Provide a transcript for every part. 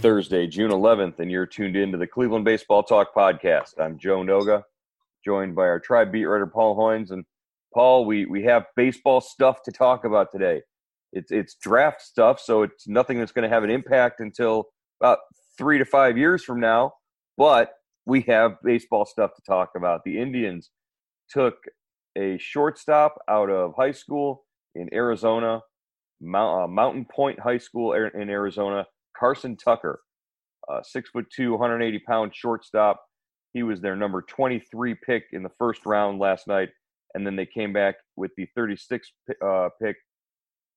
Thursday, June 11th, and you're tuned in to the Cleveland Baseball Talk podcast. I'm Joe Noga, joined by our tribe beat writer Paul Hoynes. And Paul, we, we have baseball stuff to talk about today. It's it's draft stuff, so it's nothing that's going to have an impact until about three to five years from now. But we have baseball stuff to talk about. The Indians took a shortstop out of high school in Arizona, uh, Mountain Pointe High School in Arizona Carson Tucker, uh, six foot two, 180 pound shortstop. He was their number 23 pick in the first round last night, and then they came back with the 36th uh, pick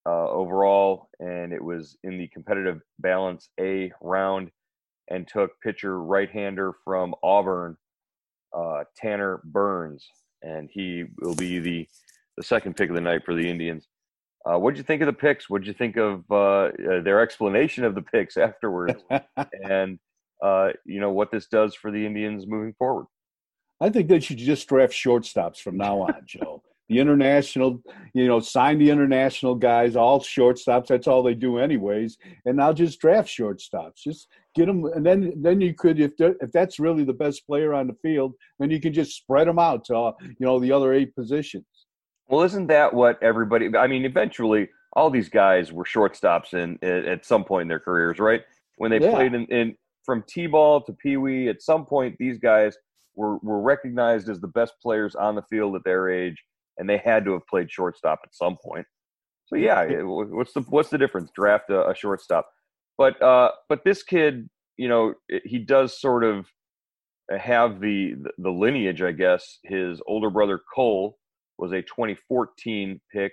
uh, overall, and it was in the competitive balance A round, and took pitcher right-hander from Auburn, uh, Tanner Burns, and he will be the the second pick of the night for the Indians. Uh, what did you think of the picks? What did you think of uh, uh, their explanation of the picks afterwards? and uh, you know what this does for the Indians moving forward. I think they should just draft shortstops from now on, Joe. The international, you know, sign the international guys, all shortstops. That's all they do, anyways. And now just draft shortstops. Just get them, and then then you could, if if that's really the best player on the field, then you can just spread them out to uh, you know the other eight positions. Well, isn't that what everybody? I mean, eventually, all these guys were shortstops in, in at some point in their careers, right? When they yeah. played in, in from t-ball to pee wee, at some point, these guys were were recognized as the best players on the field at their age, and they had to have played shortstop at some point. So yeah, what's the what's the difference? Draft a, a shortstop, but uh, but this kid, you know, he does sort of have the the lineage, I guess. His older brother Cole was a 2014 pick,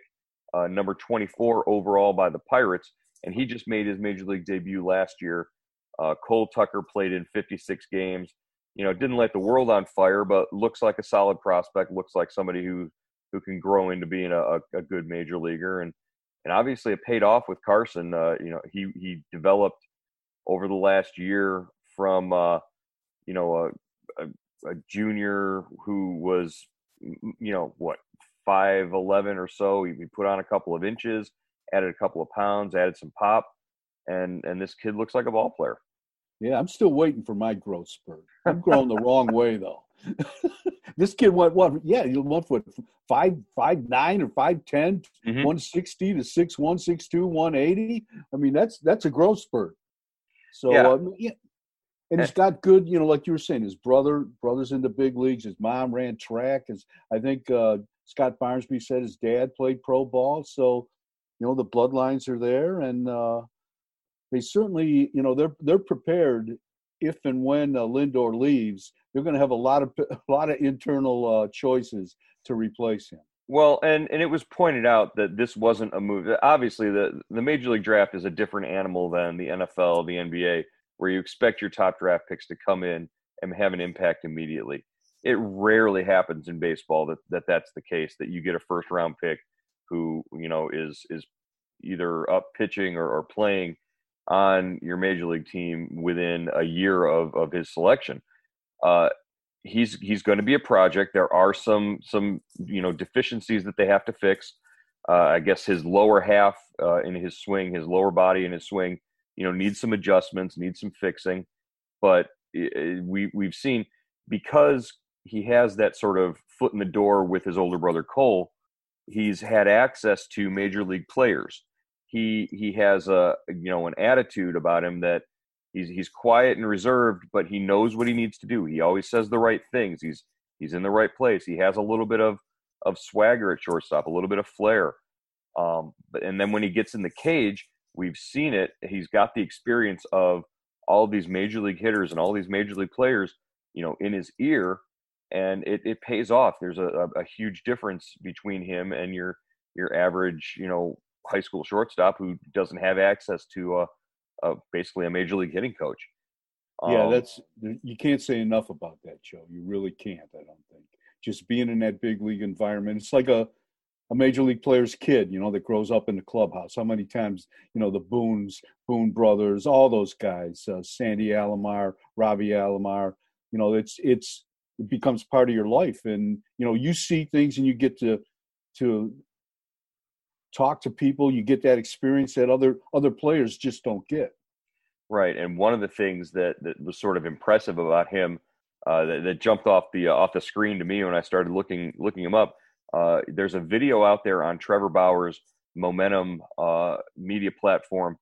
uh, number 24 overall by the Pirates, and he just made his major league debut last year. Uh, Cole Tucker played in 56 games. You know, didn't light the world on fire, but looks like a solid prospect. Looks like somebody who who can grow into being a, a good major leaguer, and and obviously it paid off with Carson. Uh, you know, he he developed over the last year from uh, you know a, a, a junior who was you know what five eleven or so. He, he put on a couple of inches, added a couple of pounds, added some pop, and and this kid looks like a ball player. Yeah, I'm still waiting for my growth spurt. I'm growing the wrong way though. this kid went what? Yeah, he went what five five nine or five ten, mm-hmm. one sixty to six one six two one eighty. I mean that's that's a growth spurt. So yeah. Um, yeah. And he's got good, you know, like you were saying, his brother, brothers in the big leagues. His mom ran track. His, I think uh, Scott Barnsby said his dad played pro ball, so you know the bloodlines are there, and uh, they certainly, you know, they're they're prepared if and when uh, Lindor leaves. They're going to have a lot of a lot of internal uh, choices to replace him. Well, and and it was pointed out that this wasn't a move. Obviously, the the major league draft is a different animal than the NFL, the NBA, where you expect your top draft picks to come in and have an impact immediately it rarely happens in baseball that, that that's the case that you get a first round pick who you know is is either up pitching or, or playing on your major league team within a year of, of his selection. Uh, he's he's going to be a project. There are some some you know deficiencies that they have to fix. Uh, I guess his lower half uh, in his swing, his lower body in his swing, you know, needs some adjustments, needs some fixing. But it, we we've seen because he has that sort of foot in the door with his older brother Cole. He's had access to major league players. He he has a you know an attitude about him that he's he's quiet and reserved, but he knows what he needs to do. He always says the right things. He's he's in the right place. He has a little bit of of swagger at shortstop, a little bit of flair. Um, but and then when he gets in the cage, we've seen it. He's got the experience of all these major league hitters and all these major league players, you know, in his ear, and it, it pays off. There's a, a, huge difference between him and your your average, you know, high school shortstop who doesn't have access to a, a basically a major league hitting coach. Yeah, um, that's you can't say enough about that, Joe. You really can't. I don't think just being in that big league environment. It's like a a major league player's kid, you know, that grows up in the clubhouse. How many times, you know, the Boones, Boone brothers, all those guys, uh, Sandy Alomar, Robbie Alomar, you know, it's it's it becomes part of your life, and you know, you see things and you get to to talk to people. You get that experience that other other players just don't get. Right, and one of the things that that was sort of impressive about him uh, that, that, jumped off the uh, off the screen to me when I started looking looking him up. Uh, there's a video out there on Trevor Bauer's Momentum uh, media platform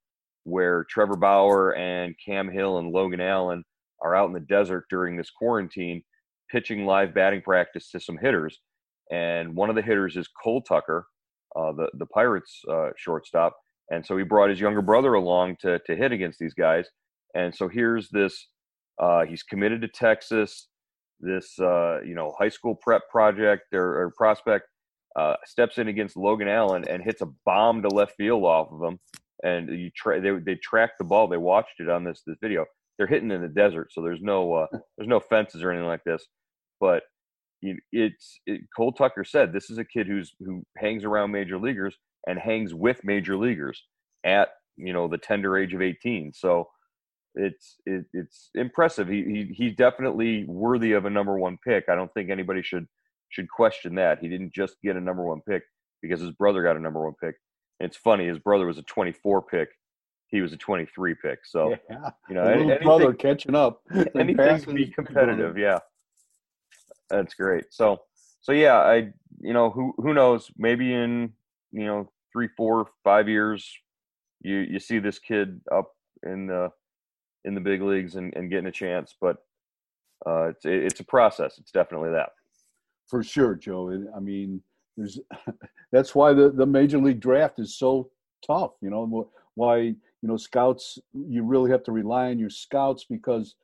where Trevor Bauer and Cam Hill and Logan Allen are out in the desert during this quarantine pitching live batting practice to some hitters. And one of the hitters is Cole Tucker, uh, the the Pirates shortstop and so he brought his younger brother along to to hit against these guys. And so here's this. Uh, he's committed to Texas. This uh, you know high school prep project or, or prospect uh, steps in against Logan Allen and hits a bomb to left field off of him. And you tra- they they tracked the ball. They watched it on this this video. They're hitting in the desert, so there's no uh, there's no fences or anything like this. But it's it, Cole Tucker said this is a kid who's who hangs around major leaguers and hangs with major leaguers at you know the tender age of 18 so it's it, it's impressive. He, he he's definitely worthy of a number one pick. I don't think anybody should should question that. He didn't just get a number one pick because his brother got a number one pick. And it's funny his brother was a 24 pick he was a 23 pick so yeah. you know anything, brother catching up anything to be competitive yeah that's great so so yeah i you know who who knows maybe in you know three, four, five years, you you see this kid up in the in the big leagues and, and getting a chance. But uh, it's it's a process. It's definitely that. For sure, Joe. I mean, there's that's why the the major league draft is so tough. You know why you know scouts. You really have to rely on your scouts because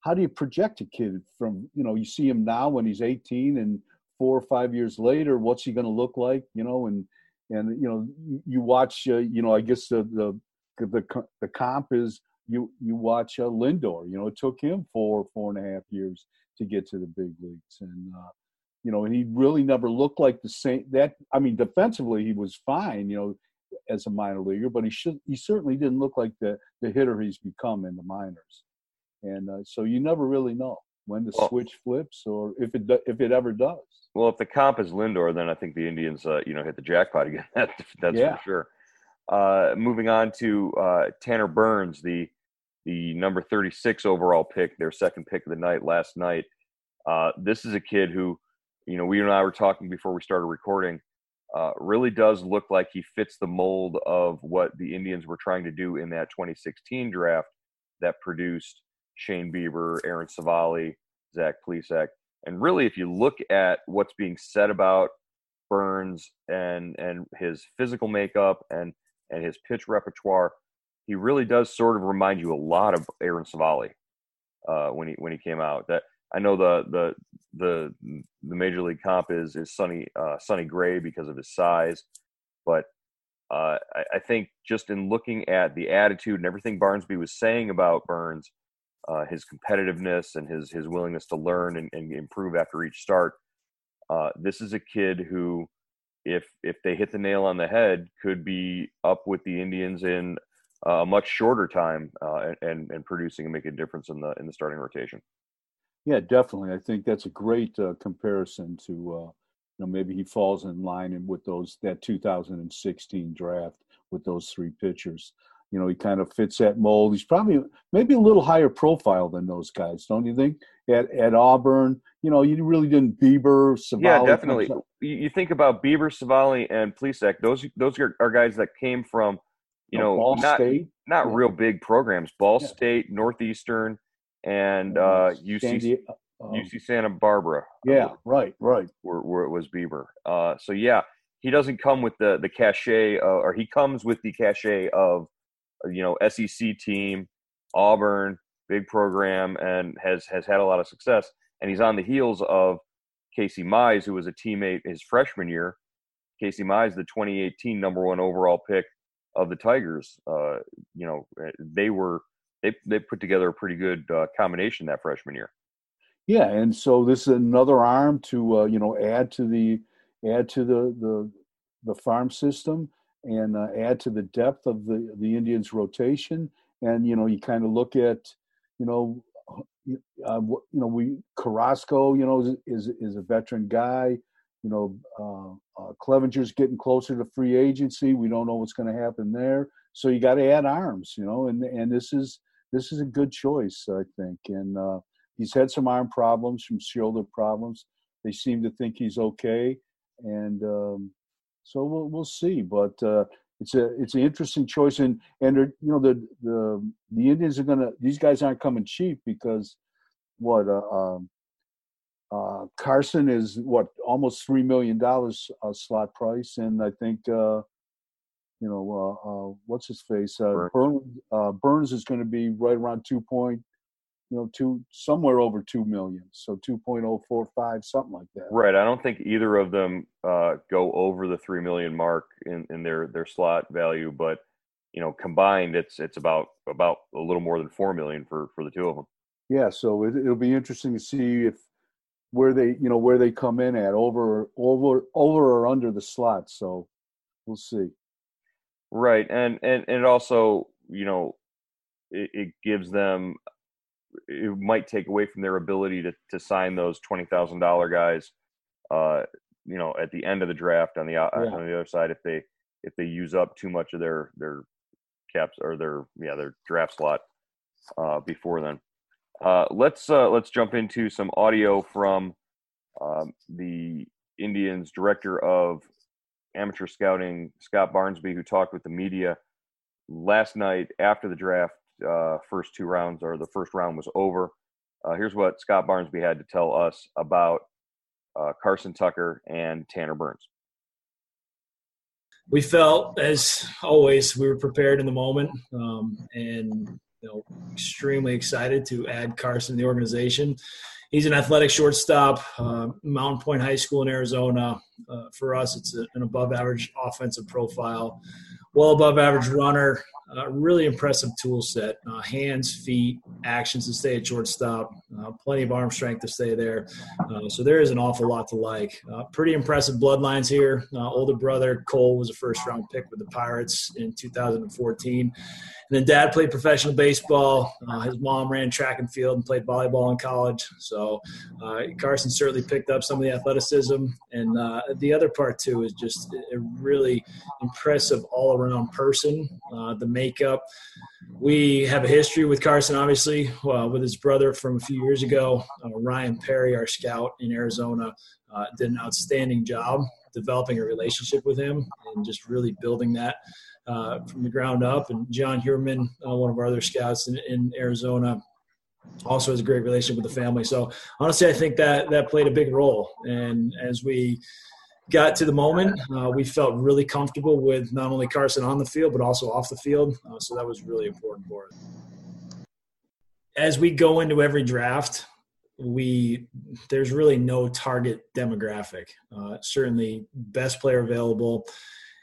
how do you project a kid from you know you see him now when he's 18 and four or five years later what's he going to look like you know and and you know you watch uh, you know i guess the, the the the comp is you you watch uh, lindor you know it took him four four and a half years to get to the big leagues and uh, you know and he really never looked like the same that i mean defensively he was fine you know as a minor leaguer but he should he certainly didn't look like the the hitter he's become in the minors and uh, so you never really know when the well, switch flips or if it if it ever does. Well, if the comp is Lindor, then I think the Indians, uh, you know, hit the jackpot again. That, that's yeah. for sure. Uh, moving on to uh, Tanner Burns, the the number 36 overall pick, their second pick of the night last night. Uh, this is a kid who, you know, we and I were talking before we started recording. Uh, really does look like he fits the mold of what the Indians were trying to do in that 2016 draft that produced Shane Bieber, Aaron Civale, Zach Plesac. And really, if you look at what's being said about Burns and and his physical makeup and and his pitch repertoire, he really does sort of remind you a lot of Aaron Civale uh, when he when he came out. That I know the the the the major league comp is is Sonny uh, Sonny Gray because of his size, but uh, I, I, think just in looking at the attitude and everything Barnsby was saying about Burns, uh, his competitiveness and his his willingness to learn and, and improve after each start. Uh, this is a kid who, if if they hit the nail on the head, could be up with the Indians in a much shorter time uh, and and producing and making a difference in the in the starting rotation. Yeah, definitely. I think that's a great uh, comparison to uh, you know maybe he falls in line with those that 2016 draft with those three pitchers you know, he kind of fits that mold. He's probably maybe a little higher profile than those guys, don't you think? At at Auburn, you know, you really didn't Bieber, Civale. Yeah, definitely. You think about Bieber, Civale, and Plesac. Those those are, are guys that came from, you know, Ball not State. not yeah. real big programs. Ball yeah. State, Northeastern, and uh, UC um, UC Santa Barbara. Yeah, right, right. Where, where it was Bieber. Uh, so yeah, he doesn't come with the the cachet, uh, or he comes with the cachet of you know SEC team, Auburn, big program, and has has had a lot of success. And he's on the heels of Casey Mize, who was a teammate his freshman year. Casey Mize, the 2018 number one overall pick of the Tigers. Uh, you know, they were they they put together a pretty good uh, combination that freshman year. Yeah, and so this is another arm to uh, you know add to the add to the the the farm system and uh, add to the depth of the the Indians rotation. And you know, you kind of look at you know uh, you know we Carrasco you know is is a veteran guy. You know, uh, uh, Clevinger's getting closer to free agency. We don't know what's going to happen there. So you got to add arms, you know, and and this is this is a good choice, I think. And uh, he's had some arm problems, some shoulder problems. They seem to think he's okay, and um, so we'll we'll see. But uh, it's a it's an interesting choice, and and you know the the the Indians are gonna these guys aren't coming cheap because what uh, um, uh, Carson is what almost three million dollars uh, slot price, and I think uh, you know uh, uh, what's his face uh, Burns. Burns, Burns is going to be right around two point you know, two somewhere over two million, so two point oh four five, something like that. Right. I don't think either of them uh, go over the three million mark in, in their their slot value, but you know, combined, it's it's about about a little more than four million for for the two of them. Yeah. So it, it'll be interesting to see if where they you know where they come in at over over over or under the slot. So we'll see. Right, and and and also you know it, it gives them it might take away from their ability to to sign those twenty thousand dollar guys. Uh, you know, at the end of the draft on the yeah. on the other side, if they if they use up too much of their their caps or their yeah their draft slot uh, before then. Uh, let's uh, let's jump into some audio from um, the Indians director of amateur scouting, Scott Barnsby, who talked with the media last night after the draft uh, first two rounds or the first round was over. Uh, here's what Scott Barnsby had to tell us about uh, Carson Tucker and Tanner Burns. We felt, as always, we were prepared in the moment um, and you know extremely excited to add Carson to the organization. He's an athletic shortstop, uh, Mountain Pointe High School in Arizona. Uh, for us, it's a, an above average offensive profile, well above average runner, uh, really impressive tool set uh, hands, feet, actions to stay at shortstop, uh, plenty of arm strength to stay there. Uh, so there is an awful lot to like. Pretty impressive bloodlines here. Older brother Cole was a first round pick with the Pirates in 2014. And then dad played professional baseball. his mom ran track and field and played volleyball in college. So Carson certainly picked up some of the athleticism. And the other part, too, is just a really impressive all around person. the makeup. We have a history with Carson, obviously, uh, with his brother from a few years ago. Uh, Ryan Perry, our scout in Arizona, uh, did an outstanding job developing a relationship with him and just really building that uh, from the ground up. And John Hurman, uh, one of our other scouts in, in Arizona, also has a great relationship with the family. So honestly, I think that that played a big role. And as we got to the moment, uh, we felt really comfortable with not only Carson on the field, but also off the field. Uh, so that was really important for us. As we go into every draft, we there's really no target demographic. Uh, certainly, best player available,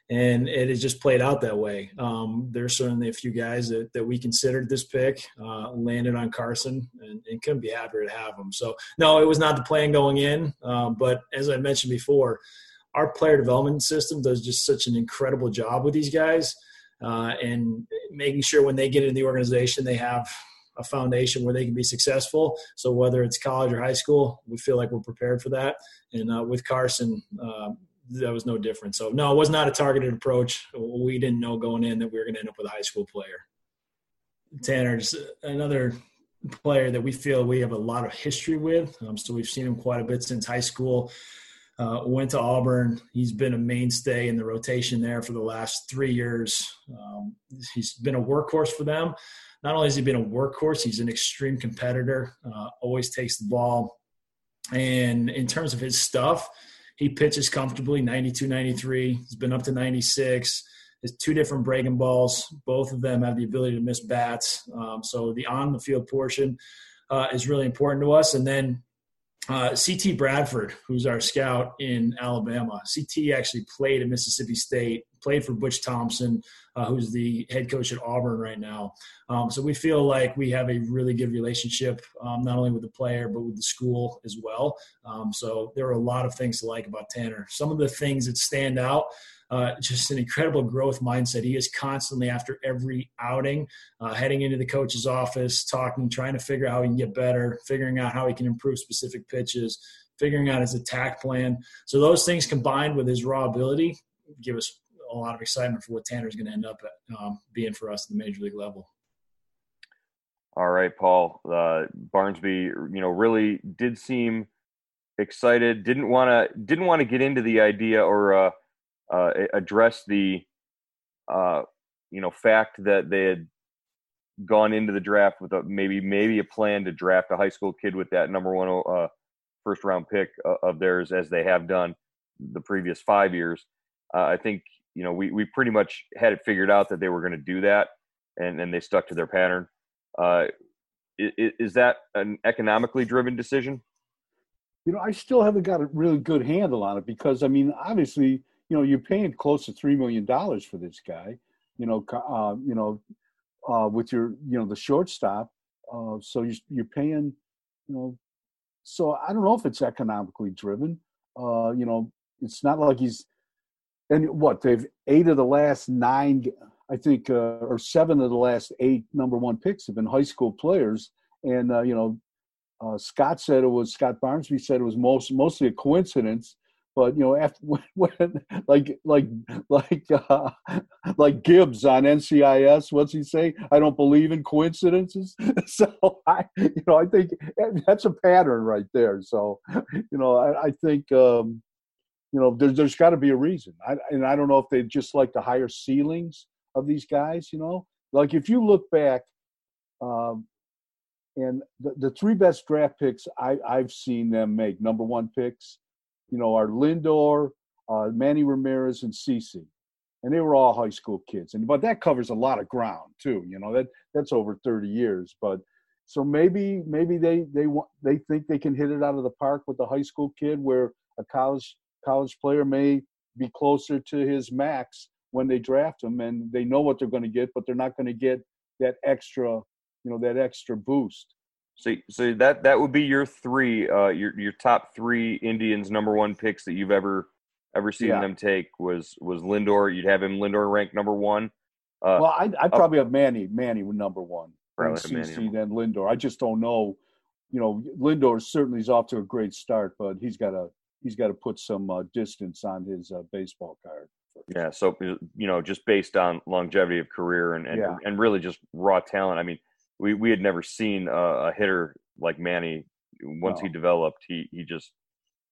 and it has just played out that way. Um, there's certainly a few guys that, that we considered this pick uh, landed on Carson, and, and, couldn't be happier to have him. So, no, it was not the plan going in, um, but as I mentioned before, our player development system does just such an incredible job with these guys uh, and making sure when they get in the organization they have a foundation where they can be successful. So whether it's college or high school we feel like we're prepared for that. And uh, with carson uh, that was no different. So no it was not a targeted approach. We didn't know going in that we were going to end up with a high school player. Tanner just another player that we feel we have a lot of history with. Um, so we've seen him quite a bit since high school. Uh, went to Auburn. He's been a mainstay in the rotation there for the last three years. Um, he's been a workhorse for them. Not only has he been a workhorse, he's an extreme competitor. Uh, always takes the ball. And in terms of his stuff, he pitches comfortably 92, 93. He's been up to 96. is two different breaking balls. Both of them have the ability to miss bats. Um, so the on the field portion uh, is really important to us. And then uh, CT Bradford, who's our scout in Alabama. CT actually played at Mississippi State, played for Butch Thompson, uh, who's the head coach at Auburn right now. Um, so we feel like we have a really good relationship, um, not only with the player, but with the school as well. Um, so there are a lot of things to like about Tanner. Some of the things that stand out uh, just an incredible growth mindset. He is constantly after every outing, uh, heading into the coach's office, talking, trying to figure out how he can get better, figuring out how he can improve specific pitches, figuring out his attack plan. So those things combined with his raw ability give us a lot of excitement for what Tanner's going to end up at, um, being for us at the major league level. All right, Paul. Uh, Barnsby, you know, really did seem excited. Didn't want to didn't want to get into the idea or uh, uh, address the uh, you know fact that they had gone into the draft with a, maybe maybe a plan to draft a high school kid with that number one uh, first round pick of theirs as they have done the previous five years. Uh, I think you know we we pretty much had it figured out that they were going to do that, and and they stuck to their pattern. Uh, is, is that an economically driven decision? You know, I still haven't got a really good handle on it because I mean, obviously you know, you're paying close to three million dollars for this guy. You know, uh, you know, uh, with your, you know, the shortstop. Uh, so you're, you're paying, you know, so I don't know if it's economically driven. Uh, you know, it's not like he's, and what they've eight of the last nine, I think, uh, or seven of the last eight number one picks have been high school players. And uh, you know, uh, Scott said it was Scott Barnsby said it was most mostly a coincidence but you know after when, like like like uh, like gibbs on ncis what's he say? I don't believe in coincidences. So i you know i think that's a pattern right there. So you know i, I think um you know there's there's got to be a reason. I, and i don't know if they just like the higher ceilings of these guys you know? Like if you look back um and the, the three best draft picks I, I've seen them make, number one picks, you know, are Lindor, uh, Manny Ramirez, and CC, and they were all high school kids. And but that covers a lot of ground too. You know that that's over 30 years. But so maybe maybe they they want they think they can hit it out of the park with the high school kid, where a college college player may be closer to his max when they draft him, and they know what they're going to get, but they're not going to get that extra, you know, that extra boost. So, so that that would be your three, uh, your your top three Indians number one picks that you've ever ever seen yeah. them take was was Lindor. You'd have him Lindor ranked number one. Uh, well, I I probably have Manny Manny number one. Probably CC then Lindor. I just don't know. You know, Lindor certainly is off to a great start, but he's got to he's got to put some uh, distance on his uh, baseball card. Yeah, so you know, just based on longevity of career and and, yeah. and really just raw talent. I mean, we we had never seen a, a hitter like Manny. Once no. he developed, he he just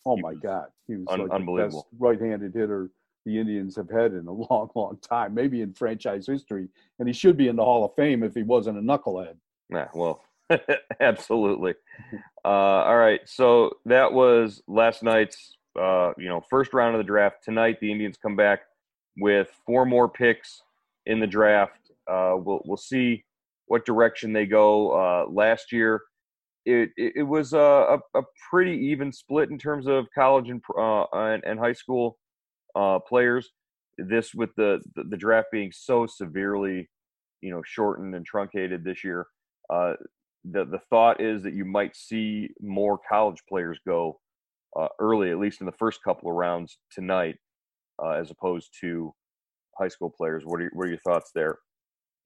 oh my god, he was un- like unbelievable right-handed hitter the Indians have had in a long, long time, maybe in franchise history. And he should be in the Hall of Fame if he wasn't a knucklehead. Yeah, well, absolutely. Uh, all right, so that was last night's, uh, you know, first round of the draft. Tonight, the Indians come back with four more picks in the draft. Uh, we'll we'll see what direction they go. Uh, last year, it, it, was a, a, pretty even split in terms of college and uh, and, and, high school uh, players. This with the, the, the draft being so severely, you know, shortened and truncated this year. Uh, the the thought is that you might see more college players go uh, early, at least in the first couple of rounds tonight, uh, as opposed to high school players. What are what are your thoughts there?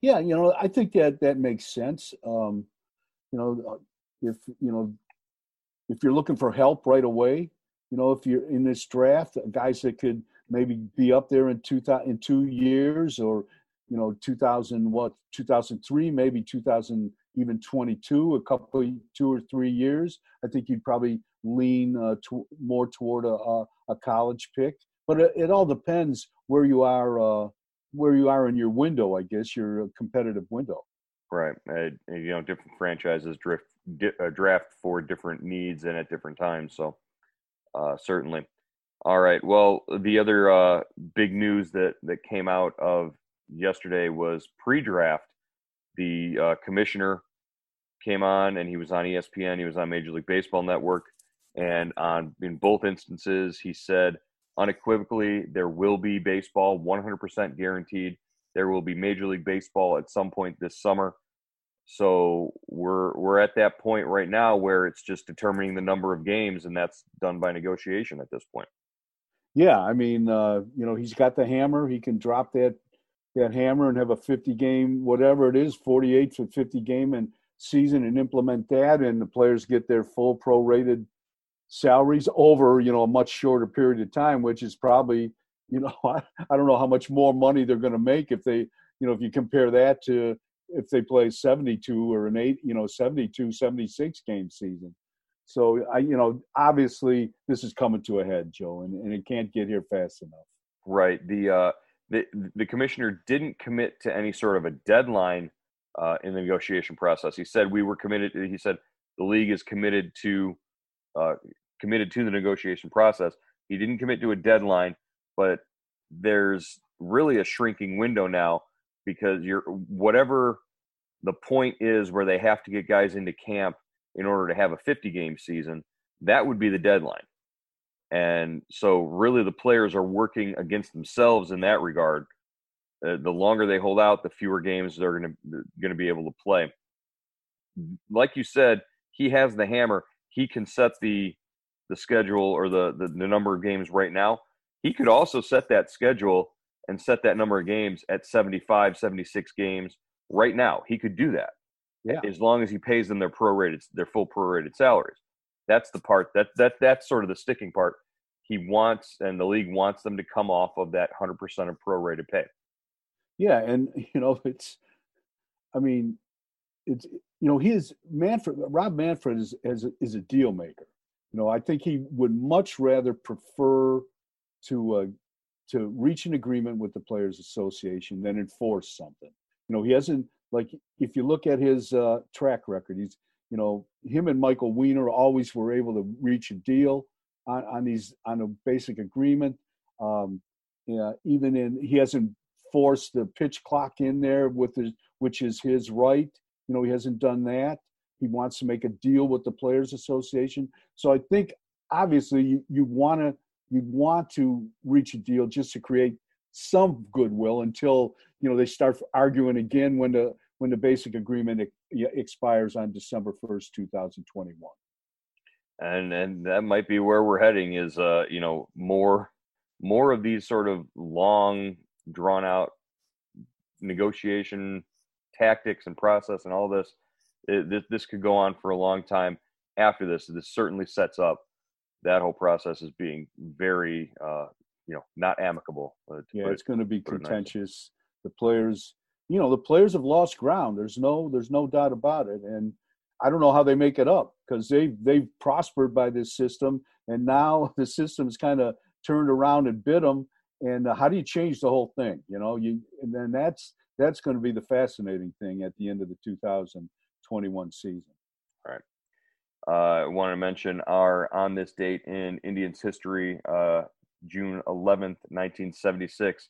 Yeah, you know, I think that that makes sense. Um, you know, if you know, if you're looking for help right away, you know, if you're in this draft, guys that could maybe be up there in two in two years, or you know, 2000 what 2003, maybe 2000 even 22, a couple two or three years. I think you'd probably lean uh, to, more toward a, a, a, college pick, but it, it, all depends where you are. Uh, where you are in your window, I guess, your competitive window. Right. Uh, you know, different franchises drift, di- uh, draft for different needs and at different times. So, uh, certainly. All right. Well, the other uh, big news that that came out of yesterday was pre-draft. The uh, commissioner came on, and he was on ESPN. He was on Major League Baseball Network, and on in both instances, he said unequivocally there will be baseball, 100% guaranteed. There will be Major League Baseball at some point this summer. So we're we're at that point right now where it's just determining the number of games, and that's done by negotiation at this point. Yeah, I mean, uh, you know, he's got the hammer. He can drop that that hammer and have a 50 game, whatever it is, 48 to 50 game and season, and implement that, and the players get their full prorated salaries over you know a much shorter period of time, which is probably you know I, I don't know how much more money they're going to make if they you know if you compare that to if they play 72 or an eight you know 72 76 game season. So i you know obviously this is coming to a head joe and, and it can't get here fast enough. Right. The uh the the commissioner didn't commit to any sort of a deadline uh, in the negotiation process. He said we were committed he said the league is committed to uh, committed to the negotiation process. He didn't commit to a deadline, but there's really a shrinking window now because you're whatever the point is where they have to get guys into camp in order to have a 50 game season, that would be the deadline. And so, really, the players are working against themselves in that regard. Uh, the longer they hold out, the fewer games they're going to going to be able to play. Like you said, he has the hammer he can set the the schedule or the, the, the number of games right now. He could also set that schedule and set that number of games at 75, 76 games right now. He could do that. Yeah. As long as he pays them their prorated their full prorated salaries. That's the part that that that's sort of the sticking part. He wants and the league wants them to come off of that 100% of prorated pay. Yeah, and you know, it's I mean, it's you know his Manfred Rob Manfred is is a, is a deal maker. You know, I think he would much rather prefer to uh, to reach an agreement with the Players Association than enforce something. You know, he hasn't like if you look at his uh, track record, he's you know him and Michael Weiner always were able to reach a deal on, on these on a basic agreement. Um, yeah, even in he hasn't forced the pitch clock in there with his which is his right you know, he hasn't done that. He wants to make a deal with the Players Association. So I think obviously you, you want to you want to reach a deal just to create some goodwill until you know they start arguing again when the when the basic agreement expires on December first, two thousand twenty one. And and that might be where we're heading is uh you know more more of these sort of long drawn out negotiation tactics and process and all this, it, this, this could go on for a long time after this. This certainly sets up that whole process as being very, uh, you know, not amicable. Uh, yeah, it's going to be contentious. The players, you know, the players have lost ground. There's no, there's no doubt about it. And I don't know how they make it up because they they've prospered by this system, and now the system's kind of turned around and bit them. And uh, how do you change the whole thing? You know, you and then that's that's going to be the fascinating thing at the end of the 2021 season. All right. Uh, I want to mention our on this date in Indians history, uh, June 11th, 1976.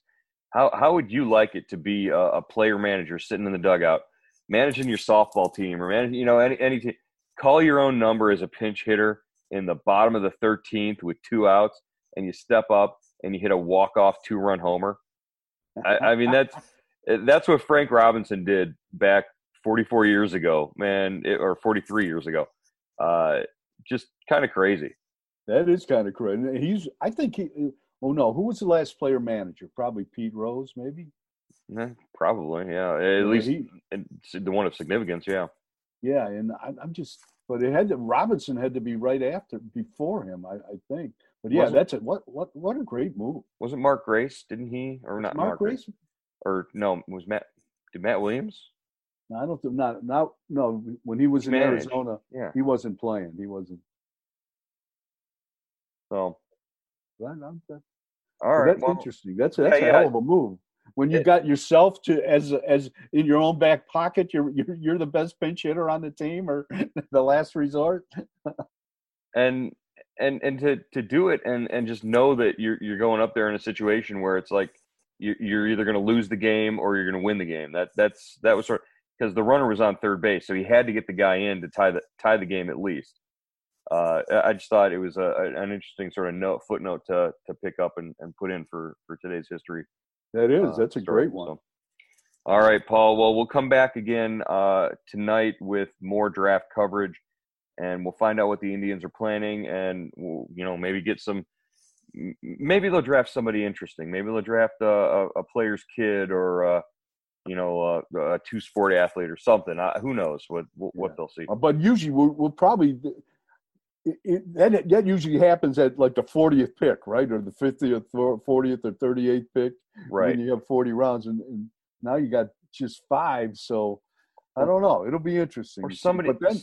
How how would you like it to be a, a, player manager sitting in the dugout, managing your softball team or managing you know any any team? Call your own number as a pinch hitter in the bottom of the 13th with two outs, and you step up and you hit a walk off two run homer. I, I mean that's that's what Frank Robinson did back 44 years ago, man, it, or 43 years ago. Uh, just kind of crazy. That is kind of crazy. He's, I think he. Oh no, who was the last player manager? Probably Pete Rose, maybe. Yeah, probably, yeah. At yeah, least he, the one of significance, yeah. Yeah, and I, am just, but it had to. Robinson had to be right after, before him, I, I think. But yeah, wasn't, that's it. What, what, what a great move. Wasn't Mark Grace? Didn't he, or not? Mark, Mark Grace? Grace? Or no, was Matt? Did Matt Williams? No, I don't think not now. No, when he was he in managed. Arizona, yeah, he wasn't playing. He wasn't. So, all right, that's well, interesting. That's that's yeah, a hell of a move. When you it, got yourself to as as in your own back pocket, you're you're you're the best pinch hitter on the team or the last resort. and and and to to do it and and just know that you're you're going up there in a situation where it's like you're either going to lose the game or you're going to win the game. That that's that was sort because the runner was on third base, so he had to get the guy in to tie the tie the game at least. Uh, I just thought it was a, an interesting sort of note footnote to to pick up and, and put in for for today's history. That is, uh, that's a great one. So, all right, Paul. Well, we'll come back again uh, tonight with more draft coverage, and we'll find out what the Indians are planning, and we'll, you know, maybe get some. Maybe they'll draft somebody interesting. Maybe they'll draft a, a, a player's kid or a, you know a, a two sport athlete or something. Uh, who knows what what, yeah. they'll see? But usually we'll, we'll probably it, that that usually happens at like the 40th pick, right, or the 50th, or 40th, or 38th pick. Right. And you have 40 rounds, and, and, now you got just five. So I don't know. It'll be interesting. Or somebody, but then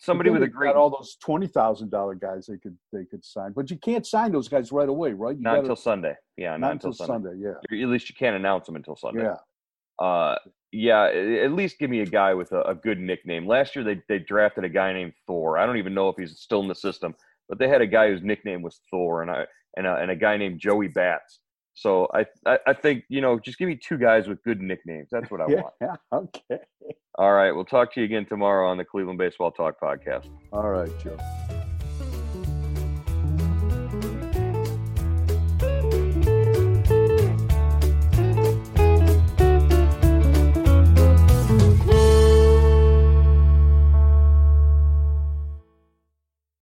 somebody with a great all those twenty thousand dollar guys they could they could sign, but you can't sign those guys right away, right? You not gotta, until Sunday. Yeah, not, not until, until Sunday. Sunday. Yeah. At least you can't announce them until Sunday. Yeah. Uh, yeah, at least give me a guy with a, a, good nickname. Last year they they drafted a guy named Thor. I don't even know if he's still in the system, but they had a guy whose nickname was Thor, and I and a, and a guy named Joey Bats. So I, I, I think you know just give me two guys with good nicknames. That's what I yeah, want. Okay. All right, we'll talk to you again tomorrow on the Cleveland Baseball Talk podcast. All right, Joe.